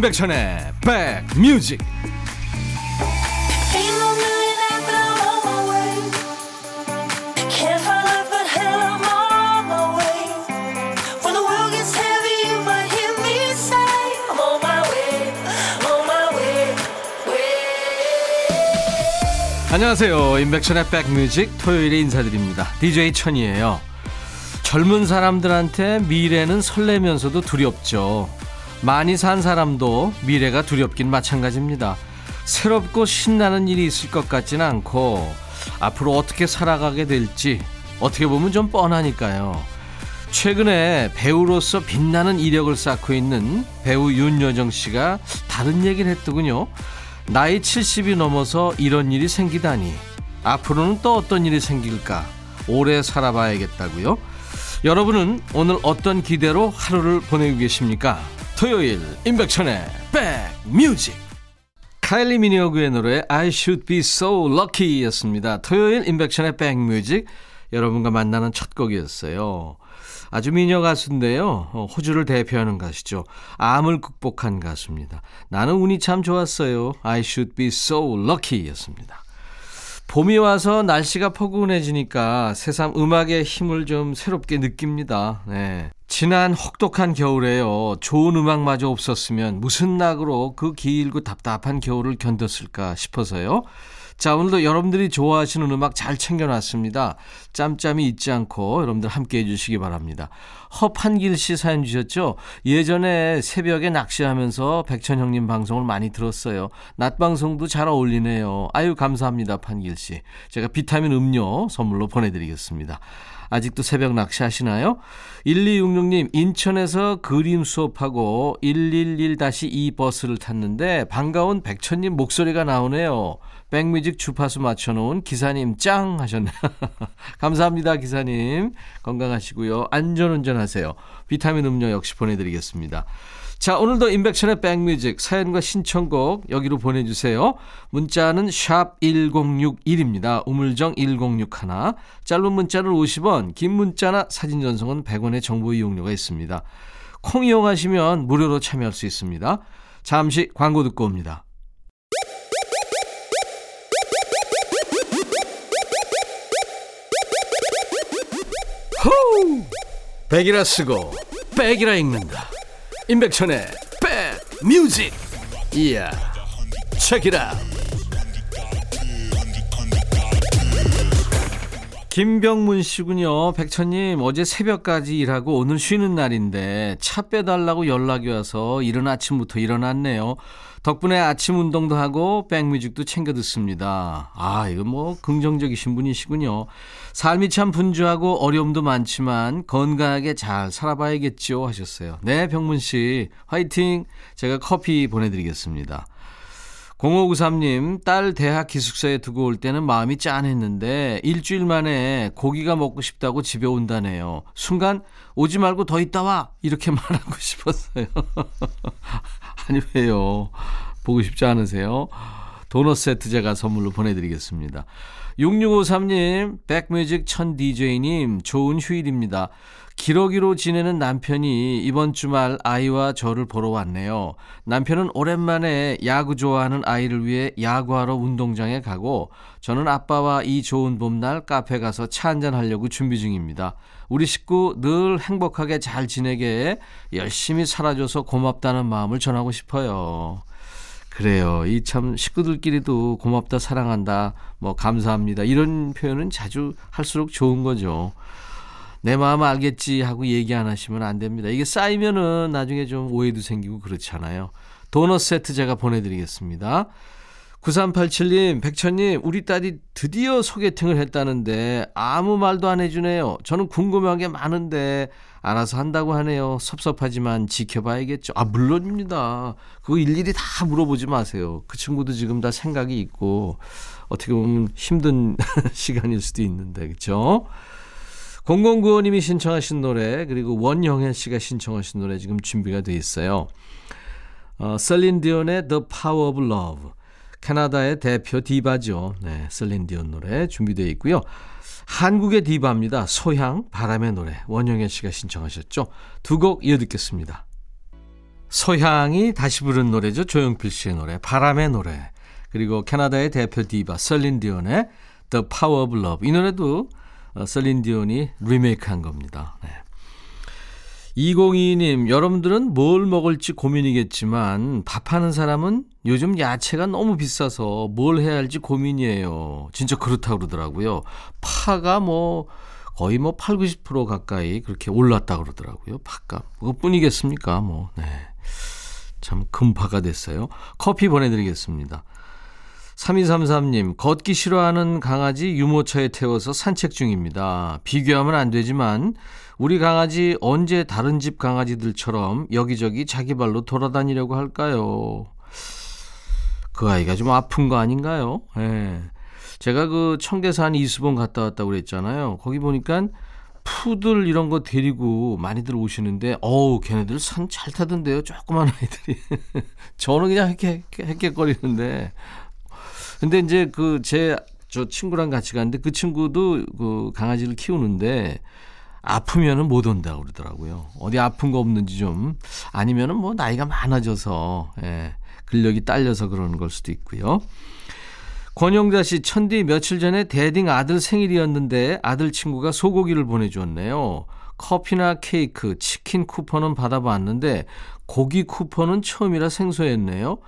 임백천의 백뮤직. 안녕하세요. 임백천의 백뮤직 토요일에 인사드립니다. DJ 천이에요. 젊은 사람들한테 미래는 설레면서도 두렵죠 많이 산 사람도 미래가 두렵긴 마찬가지입니다. 새롭고 신나는 일이 있을 것 같지는 않고 앞으로 어떻게 살아가게 될지 어떻게 보면 좀 뻔하니까요. 최근에 배우로서 빛나는 이력을 쌓고 있는 배우 윤여정 씨가 다른 얘기를 했더군요. 나이 70이 넘어서 이런 일이 생기다니. 앞으로는 또 어떤 일이 생길까? 오래 살아봐야겠다고요. 여러분은 오늘 어떤 기대로 하루를 보내고 계십니까? 토요일 임백천의 백뮤직 카일리 미니어그의 노래 I Should Be So Lucky 였습니다. 토요일 임백천의 백뮤직 여러분과 만나는 첫 곡이었어요. 아주 미녀 가수인데요. 어, 호주를 대표하는 가수죠. 암을 극복한 가수입니다. 나는 운이 참 좋았어요. I should be so lucky 였습니다. 봄이 와서 날씨가 포근해지니까 새삼 음악의 힘을 좀 새롭게 느낍니다. 네. 지난 혹독한 겨울에요. 좋은 음악마저 없었으면 무슨 낙으로 그 길고 답답한 겨울을 견뎠을까 싶어서요. 자, 오늘도 여러분들이 좋아하시는 음악 잘 챙겨놨습니다. 짬짬이 잊지 않고 여러분들 함께 해주시기 바랍니다. 허판길 씨 사연 주셨죠? 예전에 새벽에 낚시하면서 백천형님 방송을 많이 들었어요. 낮 방송도 잘 어울리네요. 아유, 감사합니다, 판길 씨. 제가 비타민 음료 선물로 보내드리겠습니다. 아직도 새벽 낚시 하시나요? 1266님, 인천에서 그림 수업하고 111-2 버스를 탔는데 반가운 백천님 목소리가 나오네요. 백뮤직 주파수 맞춰놓은 기사님 짱 하셨네요. 감사합니다, 기사님. 건강하시고요. 안전운전 하세요. 비타민 음료 역시 보내드리겠습니다. 자, 오늘도 인백션의 백뮤직 사연과 신청곡 여기로 보내주세요. 문자는 샵 1061입니다. 우물정 1061. 짧은 문자는 50원, 긴 문자나 사진 전송은 100원의 정보 이용료가 있습니다. 콩 이용하시면 무료로 참여할 수 있습니다. 잠시 광고 듣고 옵니다. 호우! 백이라 쓰고 백이라 읽는다. 임백천의 백 뮤직 이야 책이라 김병문 씨군요. 백천님, 어제 새벽까지 일하고 오늘 쉬는 날인데 차 빼달라고 연락이 와서 이른 아침부터 일어났네요. 덕분에 아침 운동도 하고 백뮤직도 챙겨 듣습니다. 아, 이거 뭐 긍정적이신 분이시군요. 삶이 참 분주하고 어려움도 많지만 건강하게 잘 살아봐야겠죠 하셨어요. 네, 병문 씨. 화이팅! 제가 커피 보내 드리겠습니다. 0593님, 딸 대학 기숙사에 두고 올 때는 마음이 짠했는데 일주일 만에 고기가 먹고 싶다고 집에 온다네요. 순간 오지 말고 더 있다 와 이렇게 말하고 싶었어요. 아니 왜요? 보고 싶지 않으세요? 도넛 세트 제가 선물로 보내드리겠습니다. 6653님, 백뮤직 천 DJ님, 좋은 휴일입니다. 기러기로 지내는 남편이 이번 주말 아이와 저를 보러 왔네요. 남편은 오랜만에 야구 좋아하는 아이를 위해 야구하러 운동장에 가고 저는 아빠와 이 좋은 봄날 카페 가서 차 한잔 하려고 준비 중입니다. 우리 식구 늘 행복하게 잘 지내게 열심히 살아줘서 고맙다는 마음을 전하고 싶어요. 그래요. 이 참 식구들끼리도 고맙다, 사랑한다, 뭐 감사합니다. 이런 표현은 자주 할수록 좋은 거죠. 내 마음 알겠지 하고 얘기 안 하시면 안 됩니다. 이게 쌓이면은 나중에 좀 오해도 생기고 그렇잖아요. 도넛 세트 제가 보내드리겠습니다. 9387님, 백천님, 우리 딸이 드디어 소개팅을 했다는데 아무 말도 안 해주네요. 저는 궁금한 게 많은데 알아서 한다고 하네요. 섭섭하지만 지켜봐야겠죠. 아, 물론입니다. 그거 일일이 다 물어보지 마세요. 그 친구도 지금 다 생각이 있고 어떻게 보면 힘든 시간일 수도 있는데, 그쵸? 0095님이 신청하신 노래 그리고 원영애 씨가 신청하신 노래 지금 준비가 돼 있어요. 어, 셀린 디온의 The Power of Love 캐나다의 대표 디바죠. 네, 셀린 디온 노래 준비되어 있고요. 한국의 디바입니다. 소향 바람의 노래 원영애 씨가 신청하셨죠. 두 곡 이어 듣겠습니다. 소향이 다시 부른 노래죠. 조용필 씨의 노래, 바람의 노래. 그리고 캐나다의 대표 디바 셀린 디온의 The Power of Love. 이 노래도 어, 셀린 디온이 리메이크한 겁니다. 네. 2022님, 여러분들은 뭘 먹을지 고민이겠지만 밥하는 사람은 요즘 야채가 너무 비싸서 뭘 해야 할지 고민이에요. 진짜 그렇다고 그러더라고요. 파가 뭐 거의 뭐 8, 90% 가까이 그렇게 올랐다 그러더라고요. 팥값. 그것뿐이겠습니까? 뭐. 네. 참 금파가 됐어요. 커피 보내 드리겠습니다. 3233님, 걷기 싫어하는 강아지 유모차에 태워서 산책 중입니다. 비교하면 안 되지만, 우리 강아지 언제 다른 집 강아지들처럼 여기저기 자기 발로 돌아다니려고 할까요? 그 아이가 좀 아픈 거 아닌가요? 예. 네. 제가 그 청계산 이수봉 갔다 왔다고 그랬잖아요. 거기 보니까 푸들 이런 거 데리고 많이들 오시는데 어우 걔네들 산 잘 타던데요 조그만 아이들이 저는 그냥 헥헥 헥헥거리는데 근데 이제 그 제 저 친구랑 같이 갔는데 그 친구도 그 강아지를 키우는데 아프면은 못 온다고 그러더라고요. 어디 아픈 거 없는지 좀 아니면은 뭐 나이가 많아져서 예, 근력이 딸려서 그러는 걸 수도 있고요. 권영자 씨, 천디 며칠 전에 대딩 아들 생일이었는데 아들 친구가 소고기를 보내주었네요. 커피나 케이크, 치킨 쿠폰은 받아봤는데 고기 쿠폰은 처음이라 생소했네요.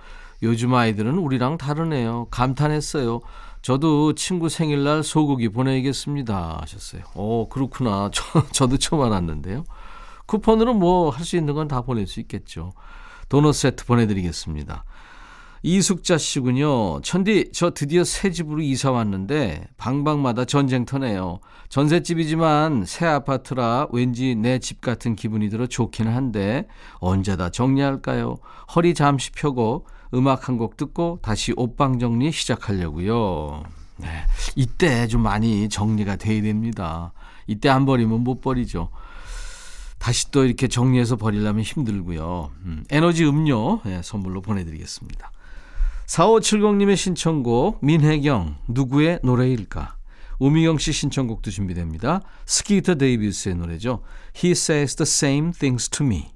요즘 아이들은 우리랑 다르네요. 감탄했어요. 저도 친구 생일날 소고기 보내야겠습니다. 하셨어요. 어, 그렇구나. 저, 저도 처음 알았는데요. 쿠폰으로 뭐 할 수 있는 건 다 보낼 수 있겠죠. 도넛 세트 보내드리겠습니다. 이숙자 씨군요. 천디, 저 드디어 새 집으로 이사 왔는데 방방마다 전쟁터네요. 전셋집이지만 새 아파트라 왠지 내 집 같은 기분이 들어 좋긴 한데 언제 다 정리할까요? 허리 잠시 펴고 음악 한 곡 듣고 다시 옷방 정리 시작하려고요. 네. 이때 좀 많이 정리가 돼야 됩니다. 이때 안 버리면 못 버리죠. 다시 또 이렇게 정리해서 버리려면 힘들고요. 음, 에너지 음료 네, 선물로 보내드리겠습니다. 4570님의 신청곡 민혜경 누구의 노래일까? 우미경 씨 신청곡도 준비됩니다. 스키터 데이비스의 노래죠. He says the same things to me.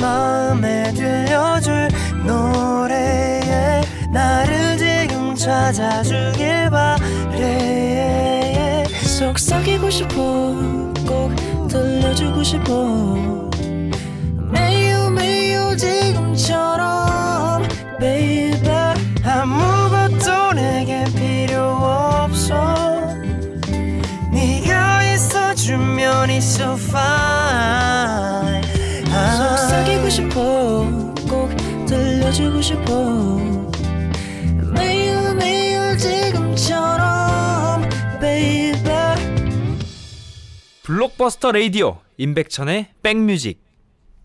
마음에 들려줄 노래에 나를 지금 찾아주길 바래. 속삭이고 싶어 꼭 들려주고 싶어 블록버스터 레이디오 임백천의 백뮤직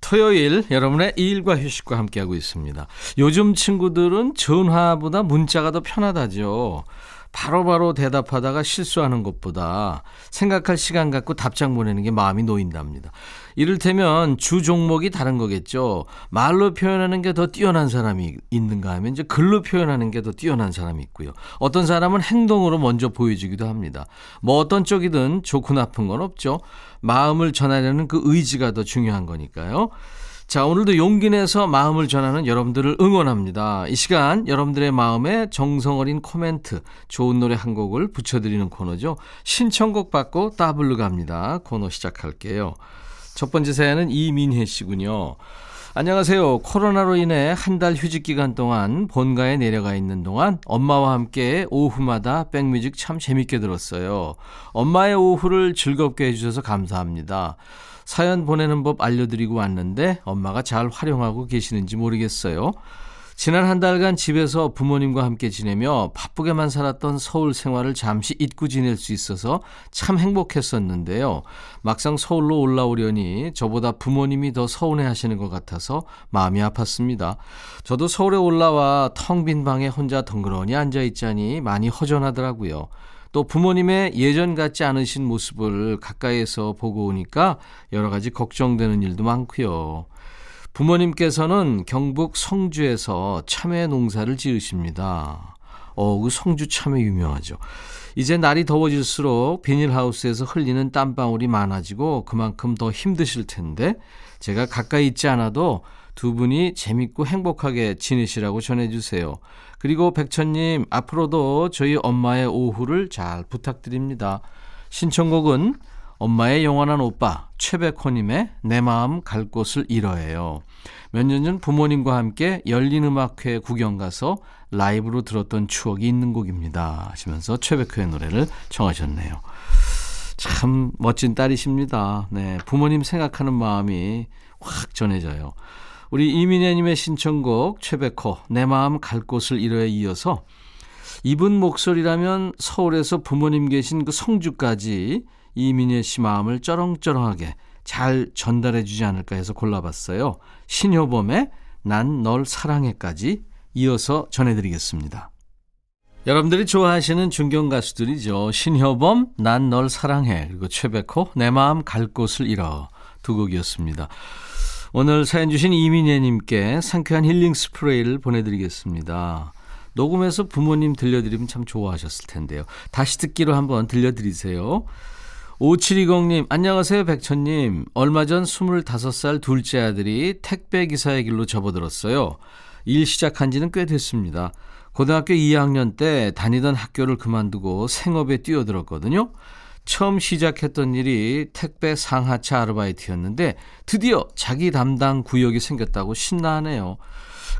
토요일 여러분의 일과 휴식과 함께하고 있습니다. 요즘 친구들은 전화보다 문자가 더 편하다죠. 바로바로 바로 대답하다가 실수하는 것보다 생각할 시간 갖고 답장 보내는 게 마음이 놓인답니다. 이를테면 주 종목이 다른 거겠죠. 말로 표현하는 게 더 뛰어난 사람이 있는가 하면 이제 글로 표현하는 게 더 뛰어난 사람이 있고요. 어떤 사람은 행동으로 먼저 보여주기도 합니다. 뭐 어떤 쪽이든 좋고 나쁜 건 없죠. 마음을 전하려는 그 의지가 더 중요한 거니까요. 자, 오늘도 용기 내서 마음을 전하는 여러분들을 응원합니다. 이 시간 여러분들의 마음에 정성 어린 코멘트, 좋은 노래 한 곡을 붙여드리는 코너죠. 신청곡 받고 따블로 갑니다. 코너 시작할게요. 첫 번째 사연은 이민혜 씨군요. 안녕하세요. 코로나로 인해 한 달 휴직 기간 동안 본가에 내려가 있는 동안 엄마와 함께 오후마다 백뮤직 참 재밌게 들었어요. 엄마의 오후를 즐겁게 해주셔서 감사합니다. 사연 보내는 법 알려드리고 왔는데 엄마가 잘 활용하고 계시는지 모르겠어요. 지난 한 달간 집에서 부모님과 함께 지내며 바쁘게만 살았던 서울 생활을 잠시 잊고 지낼 수 있어서 참 행복했었는데요. 막상 서울로 올라오려니 저보다 부모님이 더 서운해 하시는 것 같아서 마음이 아팠습니다. 저도 서울에 올라와 텅 빈 방에 혼자 덩그러니 앉아 있자니 많이 허전하더라고요. 또 부모님의 예전 같지 않으신 모습을 가까이에서 보고 오니까 여러 가지 걱정되는 일도 많고요. 부모님께서는 경북 성주에서 참외 농사를 지으십니다. 어, 그 성주 참외 유명하죠. 이제 날이 더워질수록 비닐하우스에서 흘리는 땀방울이 많아지고 그만큼 더 힘드실 텐데 제가 가까이 있지 않아도 두 분이 재밌고 행복하게 지내시라고 전해주세요. 그리고 백천님, 앞으로도 저희 엄마의 오후를 잘 부탁드립니다. 신청곡은 엄마의 영원한 오빠 최백호님의 내 마음 갈 곳을 잃어예요. 몇 년 전 부모님과 함께 열린 음악회 구경 가서 라이브로 들었던 추억이 있는 곡입니다. 하시면서 최백호의 노래를 청하셨네요. 참 멋진 딸이십니다. 네, 부모님 생각하는 마음이 확 전해져요. 우리 이민혜님의 신청곡 최백호 내 마음 갈 곳을 잃어에 이어서 이분 목소리라면 서울에서 부모님 계신 그 성주까지 이민혜 씨 마음을 쩌렁쩌렁하게 잘 전달해 주지 않을까 해서 골라봤어요. 신효범의 난 널 사랑해까지 이어서 전해드리겠습니다. 여러분들이 좋아하시는 중견 가수들이죠. 신효범, 난 널 사랑해, 그리고 최백호, 내 마음 갈 곳을 잃어 두 곡이었습니다. 오늘 사연 주신 이민혜님께 상쾌한 힐링 스프레이를 보내드리겠습니다. 녹음해서 부모님 들려드리면 참 좋아하셨을 텐데요. 다시 듣기로 한번 들려드리세요. 5720님, 안녕하세요, 백천님. 얼마 전 25살 둘째 아들이 택배 기사의 길로 접어들었어요. 일 시작한 지는 꽤 됐습니다. 고등학교 2학년 때 다니던 학교를 그만두고 생업에 뛰어들었거든요. 처음 시작했던 일이 택배 상하차 아르바이트였는데 드디어 자기 담당 구역이 생겼다고 신나하네요.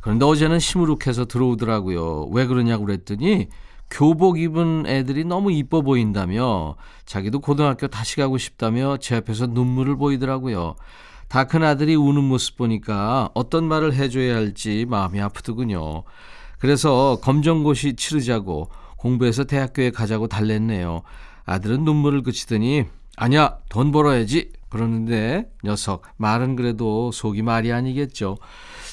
그런데 어제는 시무룩해서 들어오더라고요. 왜 그러냐고 그랬더니 교복 입은 애들이 너무 이뻐 보인다며 자기도 고등학교 다시 가고 싶다며 제 앞에서 눈물을 보이더라고요. 다 큰 아들이 우는 모습 보니까 어떤 말을 해줘야 할지 마음이 아프더군요. 그래서 검정고시 치르자고 공부해서 대학교에 가자고 달랬네요. 아들은 눈물을 그치더니 아니야 돈 벌어야지 그러는데 녀석 말은 그래도 속이 말이 아니겠죠.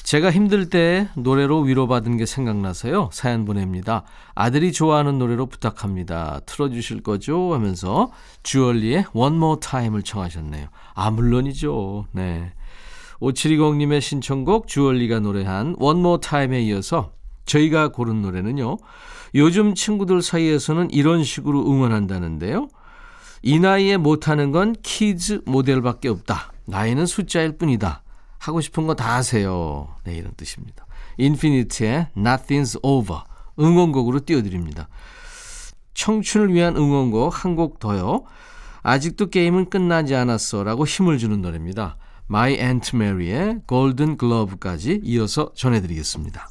제가 힘들 때 노래로 위로받은 게 생각나서요. 사연 보냅니다. 아들이 좋아하는 노래로 부탁합니다. 틀어주실 거죠? 하면서 주얼리의 One More Time을 청하셨네요. 아 물론이죠. 네. 5720님의 신청곡 주얼리가 노래한 One More Time에 이어서 저희가 고른 노래는요. 요즘 친구들 사이에서는 이런 식으로 응원한다는데요. 이 나이에 못하는 건 키즈 모델밖에 없다. 나이는 숫자일 뿐이다. 하고 싶은 거 다 하세요. 네, 이런 뜻입니다. 인피니트의 Nothing's Over 응원곡으로 띄워드립니다. 청춘을 위한 응원곡 한 곡 더요. 아직도 게임은 끝나지 않았어 라고 힘을 주는 노래입니다. My Aunt Mary의 Golden Glove까지 이어서 전해드리겠습니다.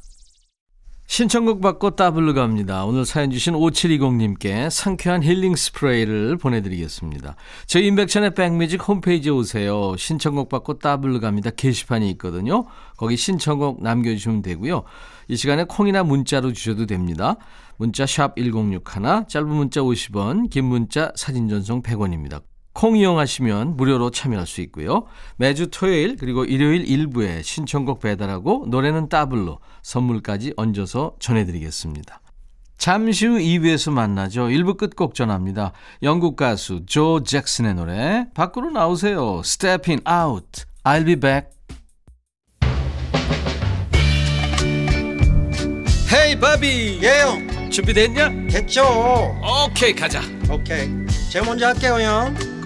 신청곡 받고 따블로 갑니다. 오늘 사연 주신 5720님께 상쾌한 힐링 스프레이를 보내드리겠습니다. 저희 인백천의 백뮤직 홈페이지에 오세요. 신청곡 받고 따블로 갑니다. 게시판이 있거든요. 거기 신청곡 남겨주시면 되고요. 이 시간에 콩이나 문자로 주셔도 됩니다. 문자 샵 1061, 짧은 문자 50원, 긴 문자 사진 전송 100원입니다. 콩 이용하시면 무료로 참여할 수 있고요. 매주 토요일 그리고 일요일 일부에 신청곡 배달하고 노래는 따블로 선물까지 얹어서 전해드리겠습니다. 잠시 후 2부에서 만나죠. 1부 끝곡 전합니다. 영국 가수 조 잭슨의 노래 밖으로 나오세요. Stepping Out. I'll be back. 헤이 바비 예영 준비됐냐? 됐죠 오케이 가자 오케이 제가 먼저 할게요 형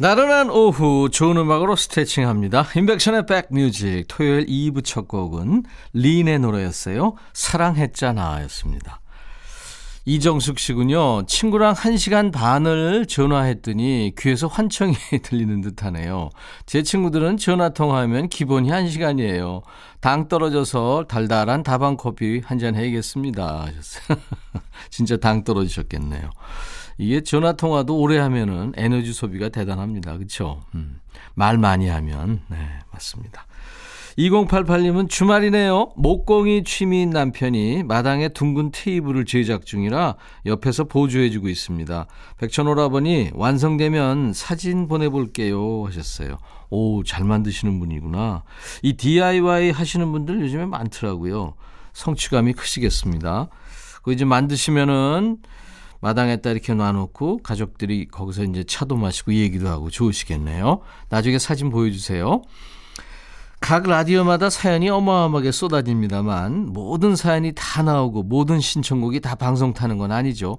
나른한 오후 좋은 음악으로 스트레칭합니다. 인백션의 백뮤직 토요일 2부 첫 곡은 린의 노래였어요. 사랑했잖아 였습니다. 이정숙 씨군요. 친구랑 1시간 반을 전화했더니 귀에서 환청이 들리는 듯 하네요. 제 친구들은 전화 통화하면 기본이 1시간이에요. 당 떨어져서 달달한 다방 커피 한 잔 해야겠습니다. 하셨어요. 진짜 당 떨어지셨겠네요. 이게 전화 통화도 오래 하면은 에너지 소비가 대단합니다. 그렇죠? 음, 말 많이 하면 네, 맞습니다. 2088님은 주말이네요. 목공이 취미인 남편이 마당에 둥근 테이블을 제작 중이라 옆에서 보조해주고 있습니다. 백천오라버니 완성되면 사진 보내볼게요 하셨어요. 오, 잘 만드시는 분이구나. 이 DIY 하시는 분들 요즘에 많더라고요. 성취감이 크시겠습니다. 그 이제 만드시면은 마당에다 이렇게 놔놓고 가족들이 거기서 이제 차도 마시고 얘기도 하고 좋으시겠네요. 나중에 사진 보여주세요. 각 라디오마다 사연이 어마어마하게 쏟아집니다만 모든 사연이 다 나오고 모든 신청곡이 다 방송 타는 건 아니죠.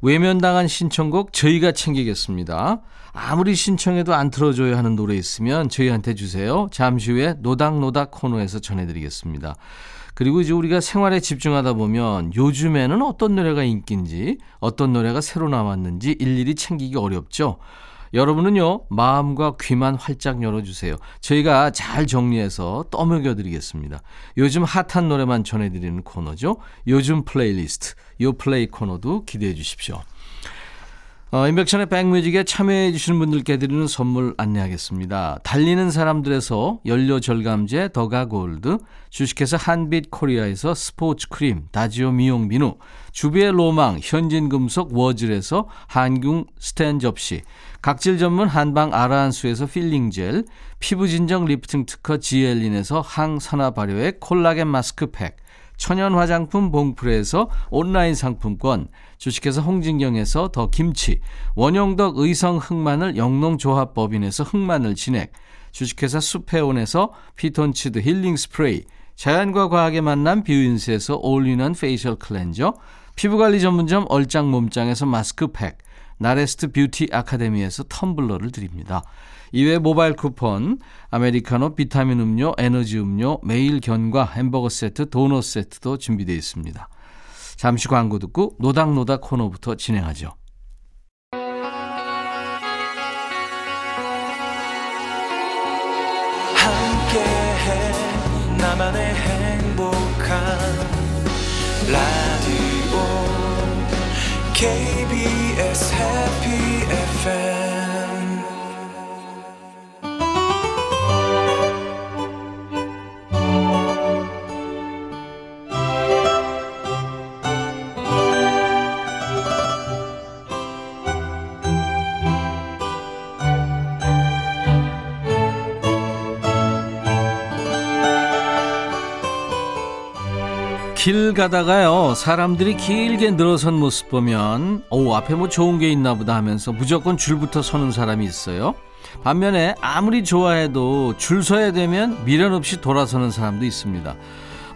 외면당한 신청곡 저희가 챙기겠습니다. 아무리 신청해도 안 틀어줘야 하는 노래 있으면 저희한테 주세요. 잠시 후에 노닥노닥 코너에서 전해드리겠습니다. 그리고 이제 우리가 생활에 집중하다 보면 요즘에는 어떤 노래가 인기인지 어떤 노래가 새로 나왔는지 일일이 챙기기 어렵죠. 여러분은요, 마음과 귀만 활짝 열어주세요. 저희가 잘 정리해서 떠먹여 드리겠습니다. 요즘 핫한 노래만 전해드리는 코너죠. 요즘 플레이리스트. 요 플레이 코너도 기대해 주십시오. 어, 인백천의 백뮤직에 참여해 주시는 분들께 드리는 선물 안내하겠습니다. 달리는 사람들에서 연료 절감제 더가 골드, 주식회사 한빛 코리아에서 스포츠 크림, 다지오 미용 비누, 주비의 로망, 현진금속 워즐에서 한균 스텐 접시, 각질 전문 한방 아라한수에서 필링 젤, 피부 진정 리프팅 특허 지엘린에서 항산화 발효액 콜라겐 마스크팩, 천연 화장품 봉프레에서 온라인 상품권, 주식회사 홍진경에서 더 김치, 원용덕 의성 흑마늘 영농조합법인에서 흑마늘 진액, 주식회사 수페온에서 피톤치드 힐링 스프레이, 자연과 과학의 만남 뷰인스에서 올리는 페이셜 클렌저, 피부관리 전문점 얼짱 몸짱에서 마스크팩, 나레스트 뷰티 아카데미에서 텀블러를 드립니다. 이외 모바일 쿠폰, 아메리카노, 비타민 음료, 에너지 음료, 매일 견과, 햄버거 세트, 도넛 세트도 준비되어 있습니다. 잠시 광고 듣고 노닥노닥 코너부터 진행하죠. 나만의 행복한 라디 길 가다가요 사람들이 길게 늘어선 모습 보면 오 앞에 뭐 좋은 게 있나 보다 하면서 무조건 줄부터 서는 사람이 있어요. 반면에 아무리 좋아해도 줄 서야 되면 미련 없이 돌아서는 사람도 있습니다.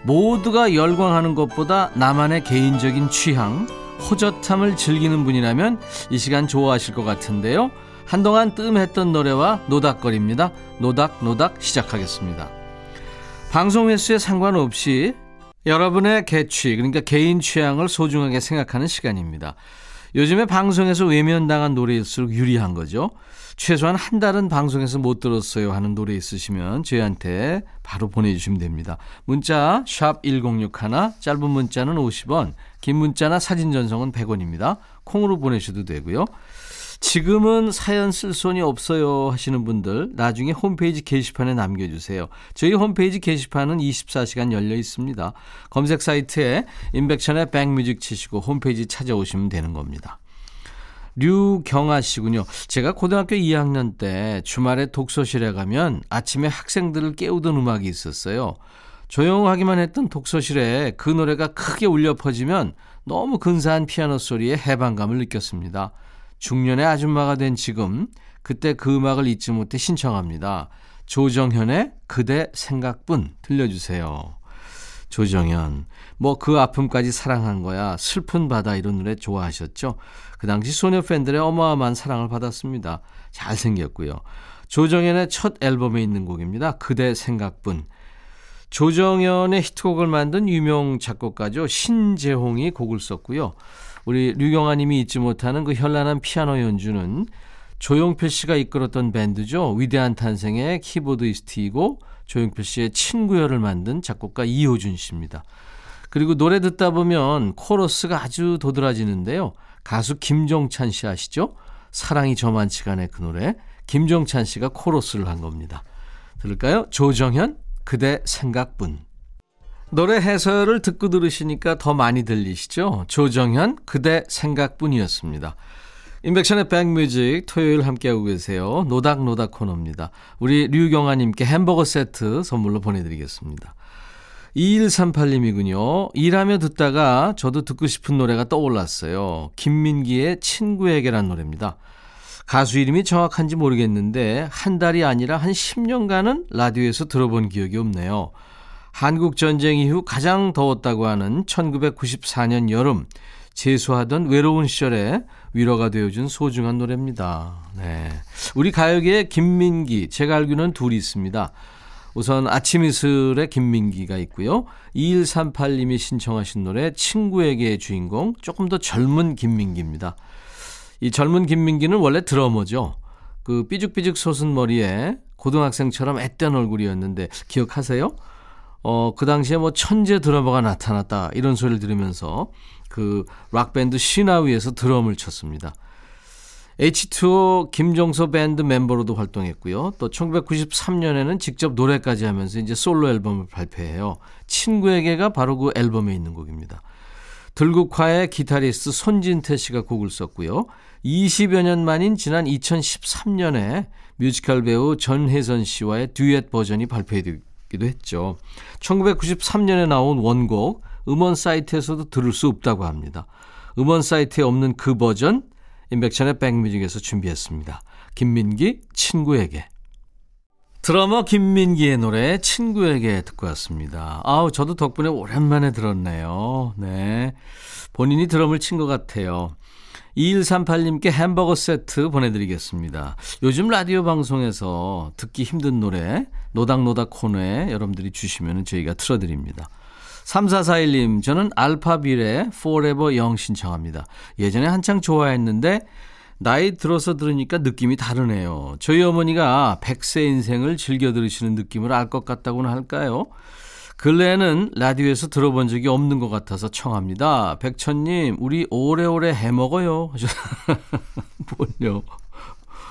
모두가 열광하는 것보다 나만의 개인적인 취향 호젓함을 즐기는 분이라면 이 시간 좋아하실 것 같은데요. 한동안 뜸했던 노래와 노닥거립니다. 노닥노닥 시작하겠습니다. 방송 횟수에 상관없이 여러분의 개취, 그러니까 개인 취향을 소중하게 생각하는 시간입니다. 요즘에 방송에서 외면당한 노래일수록 유리한 거죠. 최소한 한 달은 방송에서 못 들었어요 하는 노래 있으시면 저희한테 바로 보내주시면 됩니다. 문자 1061, 짧은 문자는 50원, 긴 문자나 사진 전송은 100원입니다. 콩으로 보내셔도 되고요. 지금은 사연 쓸 손이 없어요 하시는 분들 나중에 홈페이지 게시판에 남겨주세요. 저희 홈페이지 게시판은 24시간 열려 있습니다. 검색 사이트에 인백천의 백뮤직 치시고 홈페이지 찾아오시면 되는 겁니다. 류경아 씨군요. 제가 고등학교 2학년 때 주말에 독서실에 가면 아침에 학생들을 깨우던 음악이 있었어요. 조용하기만 했던 독서실에 그 노래가 크게 울려 퍼지면 너무 근사한 피아노 소리에 해방감을 느꼈습니다. 중년의 아줌마가 된 지금 그때 그 음악을 잊지 못해 신청합니다. 조정현의 그대 생각뿐 들려주세요. 조정현 뭐 그 아픔까지 사랑한 거야 슬픈 바다 이런 노래 좋아하셨죠? 그 당시 소녀 팬들의 어마어마한 사랑을 받았습니다. 잘생겼고요. 조정현의 첫 앨범에 있는 곡입니다. 그대 생각뿐. 조정현의 히트곡을 만든 유명 작곡가죠. 신재홍이 곡을 썼고요. 우리 류경아 님이 잊지 못하는 그 현란한 피아노 연주는 조용필 씨가 이끌었던 밴드죠. 위대한 탄생의 키보드이스트이고 조용필 씨의 친구열을 만든 작곡가 이호준 씨입니다. 그리고 노래 듣다 보면 코러스가 아주 도드라지는데요. 가수 김종찬 씨 아시죠? 사랑이 저만치가 네그 노래 김종찬 씨가 코러스를 한 겁니다. 들을까요? 조정현 그대 생각뿐. 노래 해설을 듣고 들으시니까 더 많이 들리시죠? 조정현, 그대 생각뿐이었습니다. 인백션의 백뮤직 토요일 함께하고 계세요. 노닥노닥 코너입니다. 우리 류경아님께 햄버거 세트 선물로 보내드리겠습니다. 2138님이군요. 일하며 듣다가 저도 듣고 싶은 노래가 떠올랐어요. 김민기의 친구에게란 노래입니다. 가수 이름이 정확한지 모르겠는데 한 달이 아니라 한 10년간은 라디오에서 들어본 기억이 없네요. 한국 전쟁 이후 가장 더웠다고 하는 1994년 여름 재수하던 외로운 시절에 위로가 되어준 소중한 노래입니다. 네. 우리 가요계에 김민기, 제가 알기로는 둘이 있습니다. 우선 아침 이슬의 김민기가 있고요. 2138님이 신청하신 노래 친구에게의 주인공 조금 더 젊은 김민기입니다. 이 젊은 김민기는 원래 드러머죠. 그 삐죽삐죽 솟은 머리에 고등학생처럼 앳된 얼굴이었는데 기억하세요? 어, 그 당시에 뭐 천재 드러머가 나타났다 이런 소리를 들으면서 그 락밴드 시나위에서 드럼을 쳤습니다. H2O 김종서 밴드 멤버로도 활동했고요. 또 1993년에는 직접 노래까지 하면서 이제 솔로 앨범을 발표해요. 친구에게가 바로 그 앨범에 있는 곡입니다. 들국화의 기타리스트 손진태 씨가 곡을 썼고요. 20여 년 만인 지난 2013년에 뮤지컬 배우 전혜선 씨와의 듀엣 버전이 발표되기도 했죠. 1993년에 나온 원곡 음원 사이트에서도 들을 수 없다고 합니다. 음원 사이트에 없는 그 버전 인백천의 백뮤직에서 준비했습니다. 김민기 친구에게 드러머 김민기의 노래 친구에게 듣고 왔습니다. 아우 저도 덕분에 오랜만에 들었네요. 네. 본인이 드럼을 친 것 같아요. 2138님께 햄버거 세트 보내드리겠습니다. 요즘 라디오 방송에서 듣기 힘든 노래 노닥노닥 코너에 여러분들이 주시면 저희가 틀어드립니다. 3441님, 저는 알파빌의 Forever Young 신청합니다. 예전에 한창 좋아했는데, 나이 들어서 들으니까 느낌이 다르네요. 저희 어머니가 100세 인생을 즐겨 들으시는 느낌을 알 것 같다고는 할까요? 근래에는 라디오에서 들어본 적이 없는 것 같아서 청합니다. 백천님, 우리 오래오래 해먹어요. 뭘요?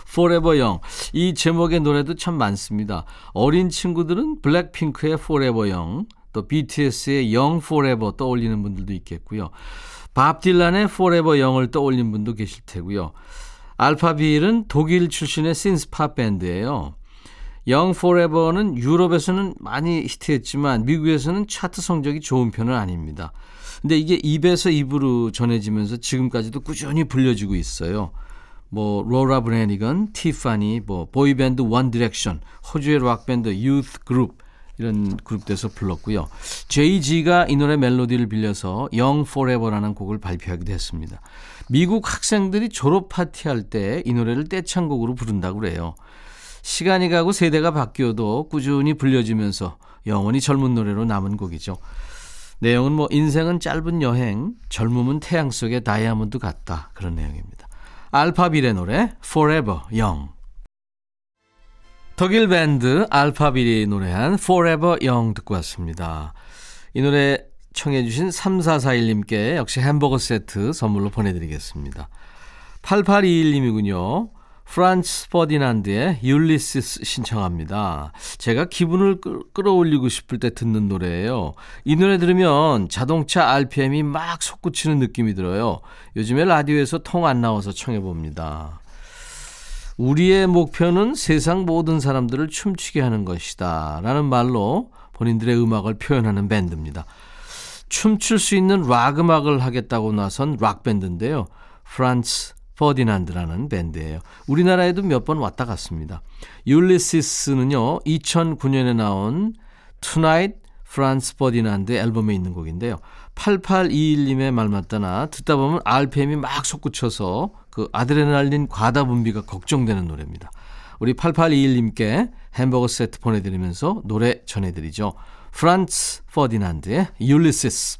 Forever Young. 이 제목의 노래도 참 많습니다. 어린 친구들은 블랙핑크의 Forever Young, 또 BTS의 Young Forever 떠올리는 분들도 있겠고요. 밥 딜란의 Forever Young을 떠올린 분도 계실 테고요. 알파빌은 독일 출신의 신스팝 밴드예요. Young Forever는 유럽에서는 많이 히트했지만 미국에서는 차트 성적이 좋은 편은 아닙니다. 근데 이게 입에서 입으로 전해지면서 지금까지도 꾸준히 불려지고 있어요. 뭐 로라 브래니건, 티파니, 뭐 보이밴드 원 디렉션, 호주의 락밴드 Youth Group 이런 그룹에서 불렀고요. 제이지가 이 노래 멜로디를 빌려서 Young Forever라는 곡을 발표하기도 했습니다. 미국 학생들이 졸업 파티할 때 이 노래를 떼창곡으로 부른다고 그래요. 시간이 가고 세대가 바뀌어도 꾸준히 불려지면서 영원히 젊은 노래로 남은 곡이죠. 내용은 뭐 인생은 짧은 여행, 젊음은 태양 속의 다이아몬드 같다 그런 내용입니다. 알파빌의 노래 Forever Young 독일 밴드 알파빌이 노래한 Forever Young 듣고 왔습니다. 이 노래 청해 주신 3441님께 역시 햄버거 세트 선물로 보내드리겠습니다. 8821님이군요. 프란츠 퍼디난드의 율리시스 신청합니다. 제가 기분을 끌어올리고 싶을 때 듣는 노래예요. 이 노래 들으면 자동차 RPM이 막 솟구치는 느낌이 들어요. 요즘에 라디오에서 통 안 나와서 청해 봅니다. 우리의 목표는 세상 모든 사람들을 춤추게 하는 것이다. 라는 말로 본인들의 음악을 표현하는 밴드입니다. 춤출 수 있는 락 음악을 하겠다고 나선 락 밴드인데요. 프란츠 퍼디난드라는 밴드예요. 우리나라에도 몇 번 왔다 갔습니다. 율리시스는요. 2009년에 나온 Tonight 프란츠 퍼디난드 앨범에 있는 곡인데요. 8821님의 말마따나 듣다 보면 RPM이 막 솟구쳐서 그 아드레날린 과다 분비가 걱정되는 노래입니다. 우리 8821님께 햄버거 세트 보내드리면서 노래 전해드리죠. 프란츠 퍼디난드의 율리시스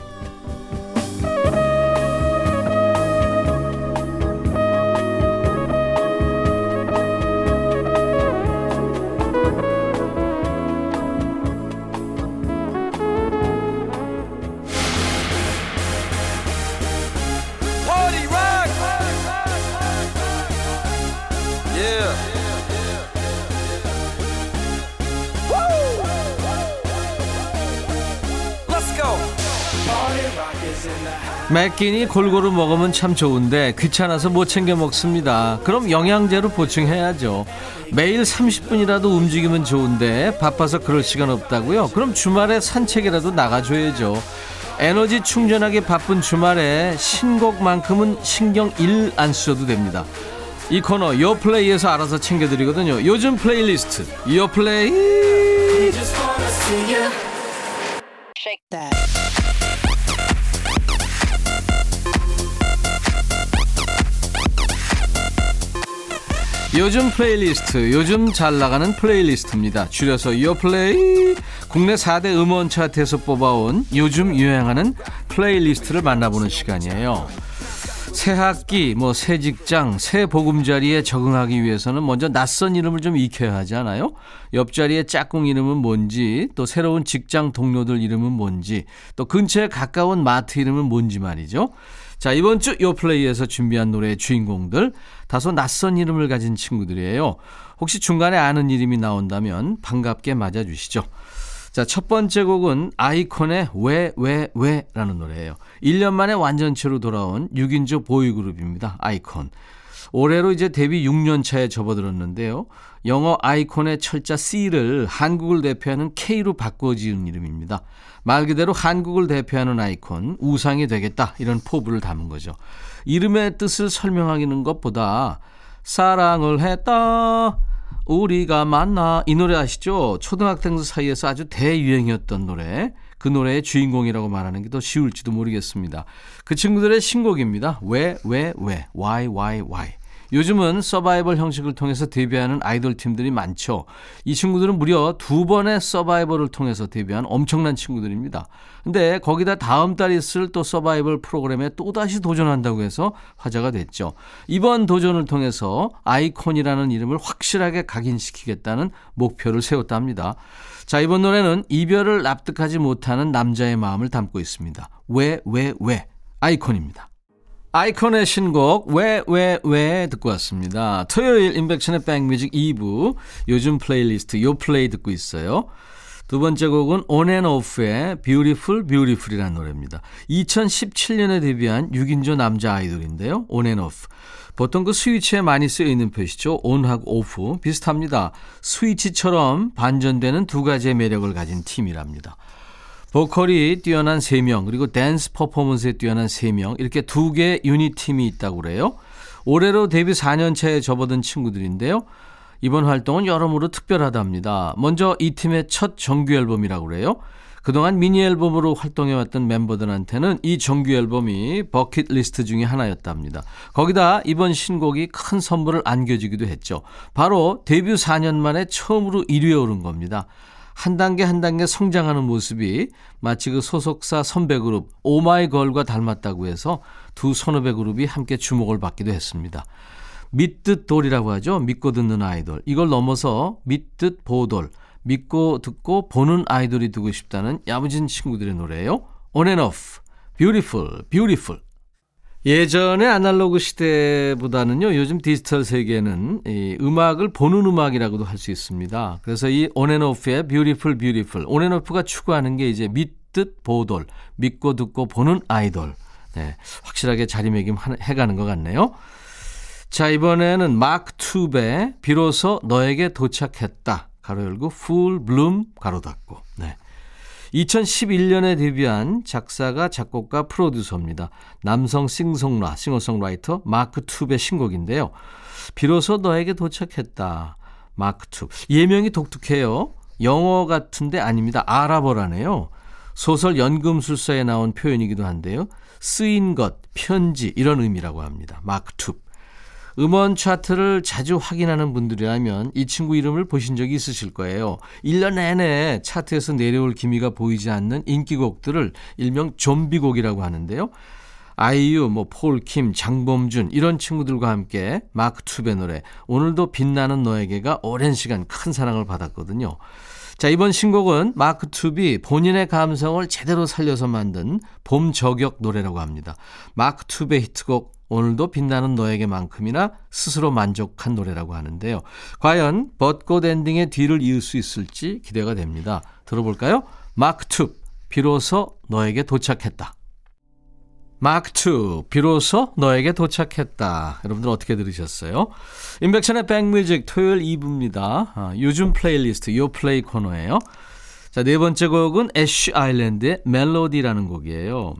매끼니 골고루 먹으면 참 좋은데 귀찮아서 못 챙겨 먹습니다. 그럼 영양제로 보충해야죠. 매일 30분이라도 움직이면 좋은데 바빠서 그럴 시간 없다고요? 그럼 주말에 산책이라도 나가줘야죠. 에너지 충전하기 바쁜 주말에 신곡만큼은 신경 일 안 쓰셔도 됩니다. 이 코너 요플레이에서 알아서 챙겨드리거든요. 요즘 플레이리스트 요플레이 요즘 플레이리스트, 요즘 잘 나가는 플레이리스트입니다. 줄여서 요플레이. 국내 4대 음원 차트에서 뽑아온 요즘 유행하는 플레이리스트를 만나보는 시간이에요. 새 학기, 뭐 새 직장, 새 보금자리에 적응하기 위해서는 먼저 낯선 이름을 좀 익혀야 하지 않아요? 옆자리에 짝꿍 이름은 뭔지, 또 새로운 직장 동료들 이름은 뭔지, 또 근처에 가까운 마트 이름은 뭔지 말이죠. 자, 이번 주 요플레이에서 준비한 노래의 주인공들 다소 낯선 이름을 가진 친구들이에요. 혹시 중간에 아는 이름이 나온다면 반갑게 맞아주시죠. 자, 첫 번째 곡은 아이콘의 왜, 왜, 왜 라는 노래예요. 1년 만에 완전체로 돌아온 6인조 보이그룹입니다. 아이콘. 올해로 이제 데뷔 6년 차에 접어들었는데요. 영어 아이콘의 철자 C를 한국을 대표하는 K로 바꿔 지은 이름입니다. 말 그대로 한국을 대표하는 아이콘, 우상이 되겠다 이런 포부를 담은 거죠. 이름의 뜻을 설명하기는 것보다 사랑을 했다. 우리가 만나 이 노래 아시죠? 초등학생들 사이에서 아주 대유행이었던 노래. 그 노래의 주인공이라고 말하는 게 더 쉬울지도 모르겠습니다. 그 친구들의 신곡입니다. 왜, 왜, 왜, why, why, why. 요즘은 서바이벌 형식을 통해서 데뷔하는 아이돌 팀들이 많죠. 이 친구들은 무려 두 번의 서바이벌을 통해서 데뷔한 엄청난 친구들입니다. 근데 거기다 다음 달 있을 또 서바이벌 프로그램에 또다시 도전한다고 해서 화제가 됐죠. 이번 도전을 통해서 아이콘이라는 이름을 확실하게 각인시키겠다는 목표를 세웠답니다. 자, 이번 노래는 이별을 납득하지 못하는 남자의 마음을 담고 있습니다. 왜, 왜, 왜? 아이콘입니다. 아이콘의 신곡 왜 왜 왜 듣고 왔습니다. 토요일 인백션의 백뮤직 2부 요즘 플레이리스트 요 플레이 듣고 있어요. 두 번째 곡은 온앤오프의 Beautiful Beautiful이라는 노래입니다. 2017년에 데뷔한 6인조 남자 아이돌인데요. 온앤오프. 보통 그 스위치에 많이 쓰여 있는 표시죠. on하고 off 비슷합니다. 스위치처럼 반전되는 두 가지의 매력을 가진 팀이랍니다. 보컬이 뛰어난 3명, 그리고 댄스 퍼포먼스에 뛰어난 3명, 이렇게 두 개의 유닛 팀이 있다고 그래요. 올해로 데뷔 4년 차에 접어든 친구들인데요. 이번 활동은 여러모로 특별하답니다. 먼저 이 팀의 첫 정규 앨범이라고 그래요. 그동안 미니 앨범으로 활동해왔던 멤버들한테는 이 정규 앨범이 버킷리스트 중에 하나였답니다. 거기다 이번 신곡이 큰 선물을 안겨주기도 했죠. 바로 데뷔 4년 만에 처음으로 1위에 오른 겁니다. 한 단계 한 단계 성장하는 모습이 마치 그 소속사 선배 그룹 오마이걸과 닮았다고 해서 두 선후배 그룹이 함께 주목을 받기도 했습니다. 믿듣돌이라고 하죠. 믿고 듣는 아이돌. 이걸 넘어서 믿듣보돌. 믿고 듣고 보는 아이돌이 되고 싶다는 야무진 친구들의 노래예요. On and off. Beautiful, beautiful. 예전의 아날로그 시대보다는요, 요즘 디지털 세계는 이 음악을 보는 음악이라고도 할 수 있습니다. 그래서 이 온앤오프의 Beautiful Beautiful. 온앤오프가 추구하는 게 이제 믿듣보돌, 믿고 듣고 보는 아이돌. 네, 확실하게 자리매김 해가는 것 같네요. 자, 이번에는 마크툽의, 비로소 너에게 도착했다. 가로 열고, Full Bloom, 가로 닫고. 네. 2011년에 데뷔한 작사가 작곡가 프로듀서입니다. 남성 싱송라, 싱어송라이터 마크툽의 신곡인데요. 비로소 너에게 도착했다. 마크툽. 예명이 독특해요. 영어 같은데 아닙니다. 아랍어라네요. 소설 연금술사에 나온 표현이기도 한데요. 쓰인 것, 편지 이런 의미라고 합니다. 마크 툽. 음원 차트를 자주 확인하는 분들이라면 이 친구 이름을 보신 적이 있으실 거예요. 1년 내내 차트에서 내려올 기미가 보이지 않는 인기곡들을 일명 좀비곡이라고 하는데요. 아이유, 뭐 폴킴, 장범준 이런 친구들과 함께 마크 투베 노래 오늘도 빛나는 너에게가 오랜 시간 큰 사랑을 받았거든요. 자, 이번 신곡은 마크툽이 본인의 감성을 제대로 살려서 만든 봄 저격 노래라고 합니다. 마크툽의 히트곡 오늘도 빛나는 너에게만큼이나 스스로 만족한 노래라고 하는데요. 과연 벚꽃 엔딩의 뒤를 이을 수 있을지 기대가 됩니다. 들어볼까요? 마크툽 비로소 너에게 도착했다. 마크툽 비로소 너에게 도착했다. 여러분들 어떻게 들으셨어요? 임백천의 백뮤직 토요일 2부입니다. 아, 요즘 플레이리스트 요 플레이 코너예요. 자, 네 번째 곡은 애쉬 아일랜드의 멜로디라는 곡이에요.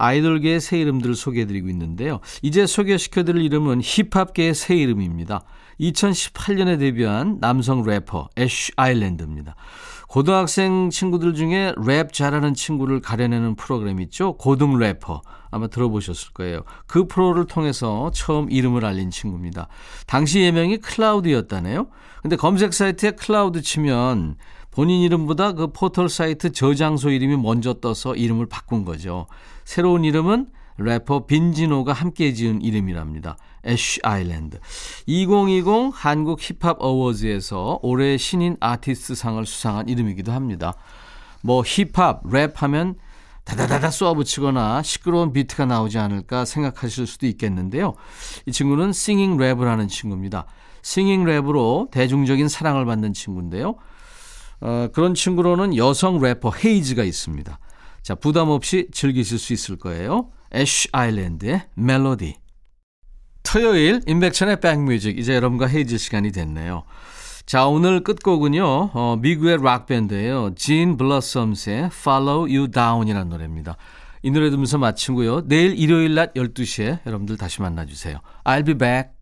아이돌계의 새 이름들을 소개해드리고 있는데요. 이제 소개시켜드릴 이름은 힙합계의 새 이름입니다. 2018년에 데뷔한 남성 래퍼 애쉬 아일랜드입니다. 고등학생 친구들 중에 랩 잘하는 친구를 가려내는 프로그램 있죠? 고등 래퍼. 아마 들어보셨을 거예요. 그 프로를 통해서 처음 이름을 알린 친구입니다. 당시 예명이 클라우드였다네요. 근데 검색 사이트에 클라우드 치면 본인 이름보다 그 포털 사이트 저장소 이름이 먼저 떠서 이름을 바꾼 거죠. 새로운 이름은 래퍼 빈지노가 함께 지은 이름이랍니다. 애쉬 아일랜드. 2020 한국 힙합 어워즈에서 올해 신인 아티스트 상을 수상한 이름이기도 합니다. 뭐 힙합, 랩 하면 다다다다 쏘아붙이거나 시끄러운 비트가 나오지 않을까 생각하실 수도 있겠는데요. 이 친구는 singing 랩을 하는 친구입니다. singing 랩으로 대중적인 사랑을 받는 친구인데요. 어, 그런 친구로는 여성 래퍼 헤이즈가 있습니다. 자, 부담 없이 즐기실 수 있을 거예요. 애쉬 아일랜드의 멜로디. 토요일 임백천의 백뮤직 이제 여러분과 헤어질 시간이 됐네요. 자 오늘 끝곡은요 어, 미국의 락 밴드예요. 진 블러썸스의 Follow You Down이라는 노래입니다. 이 노래 들으면서 마치고요. 내일 일요일 낮 12시에 여러분들 다시 만나 주세요. I'll be back.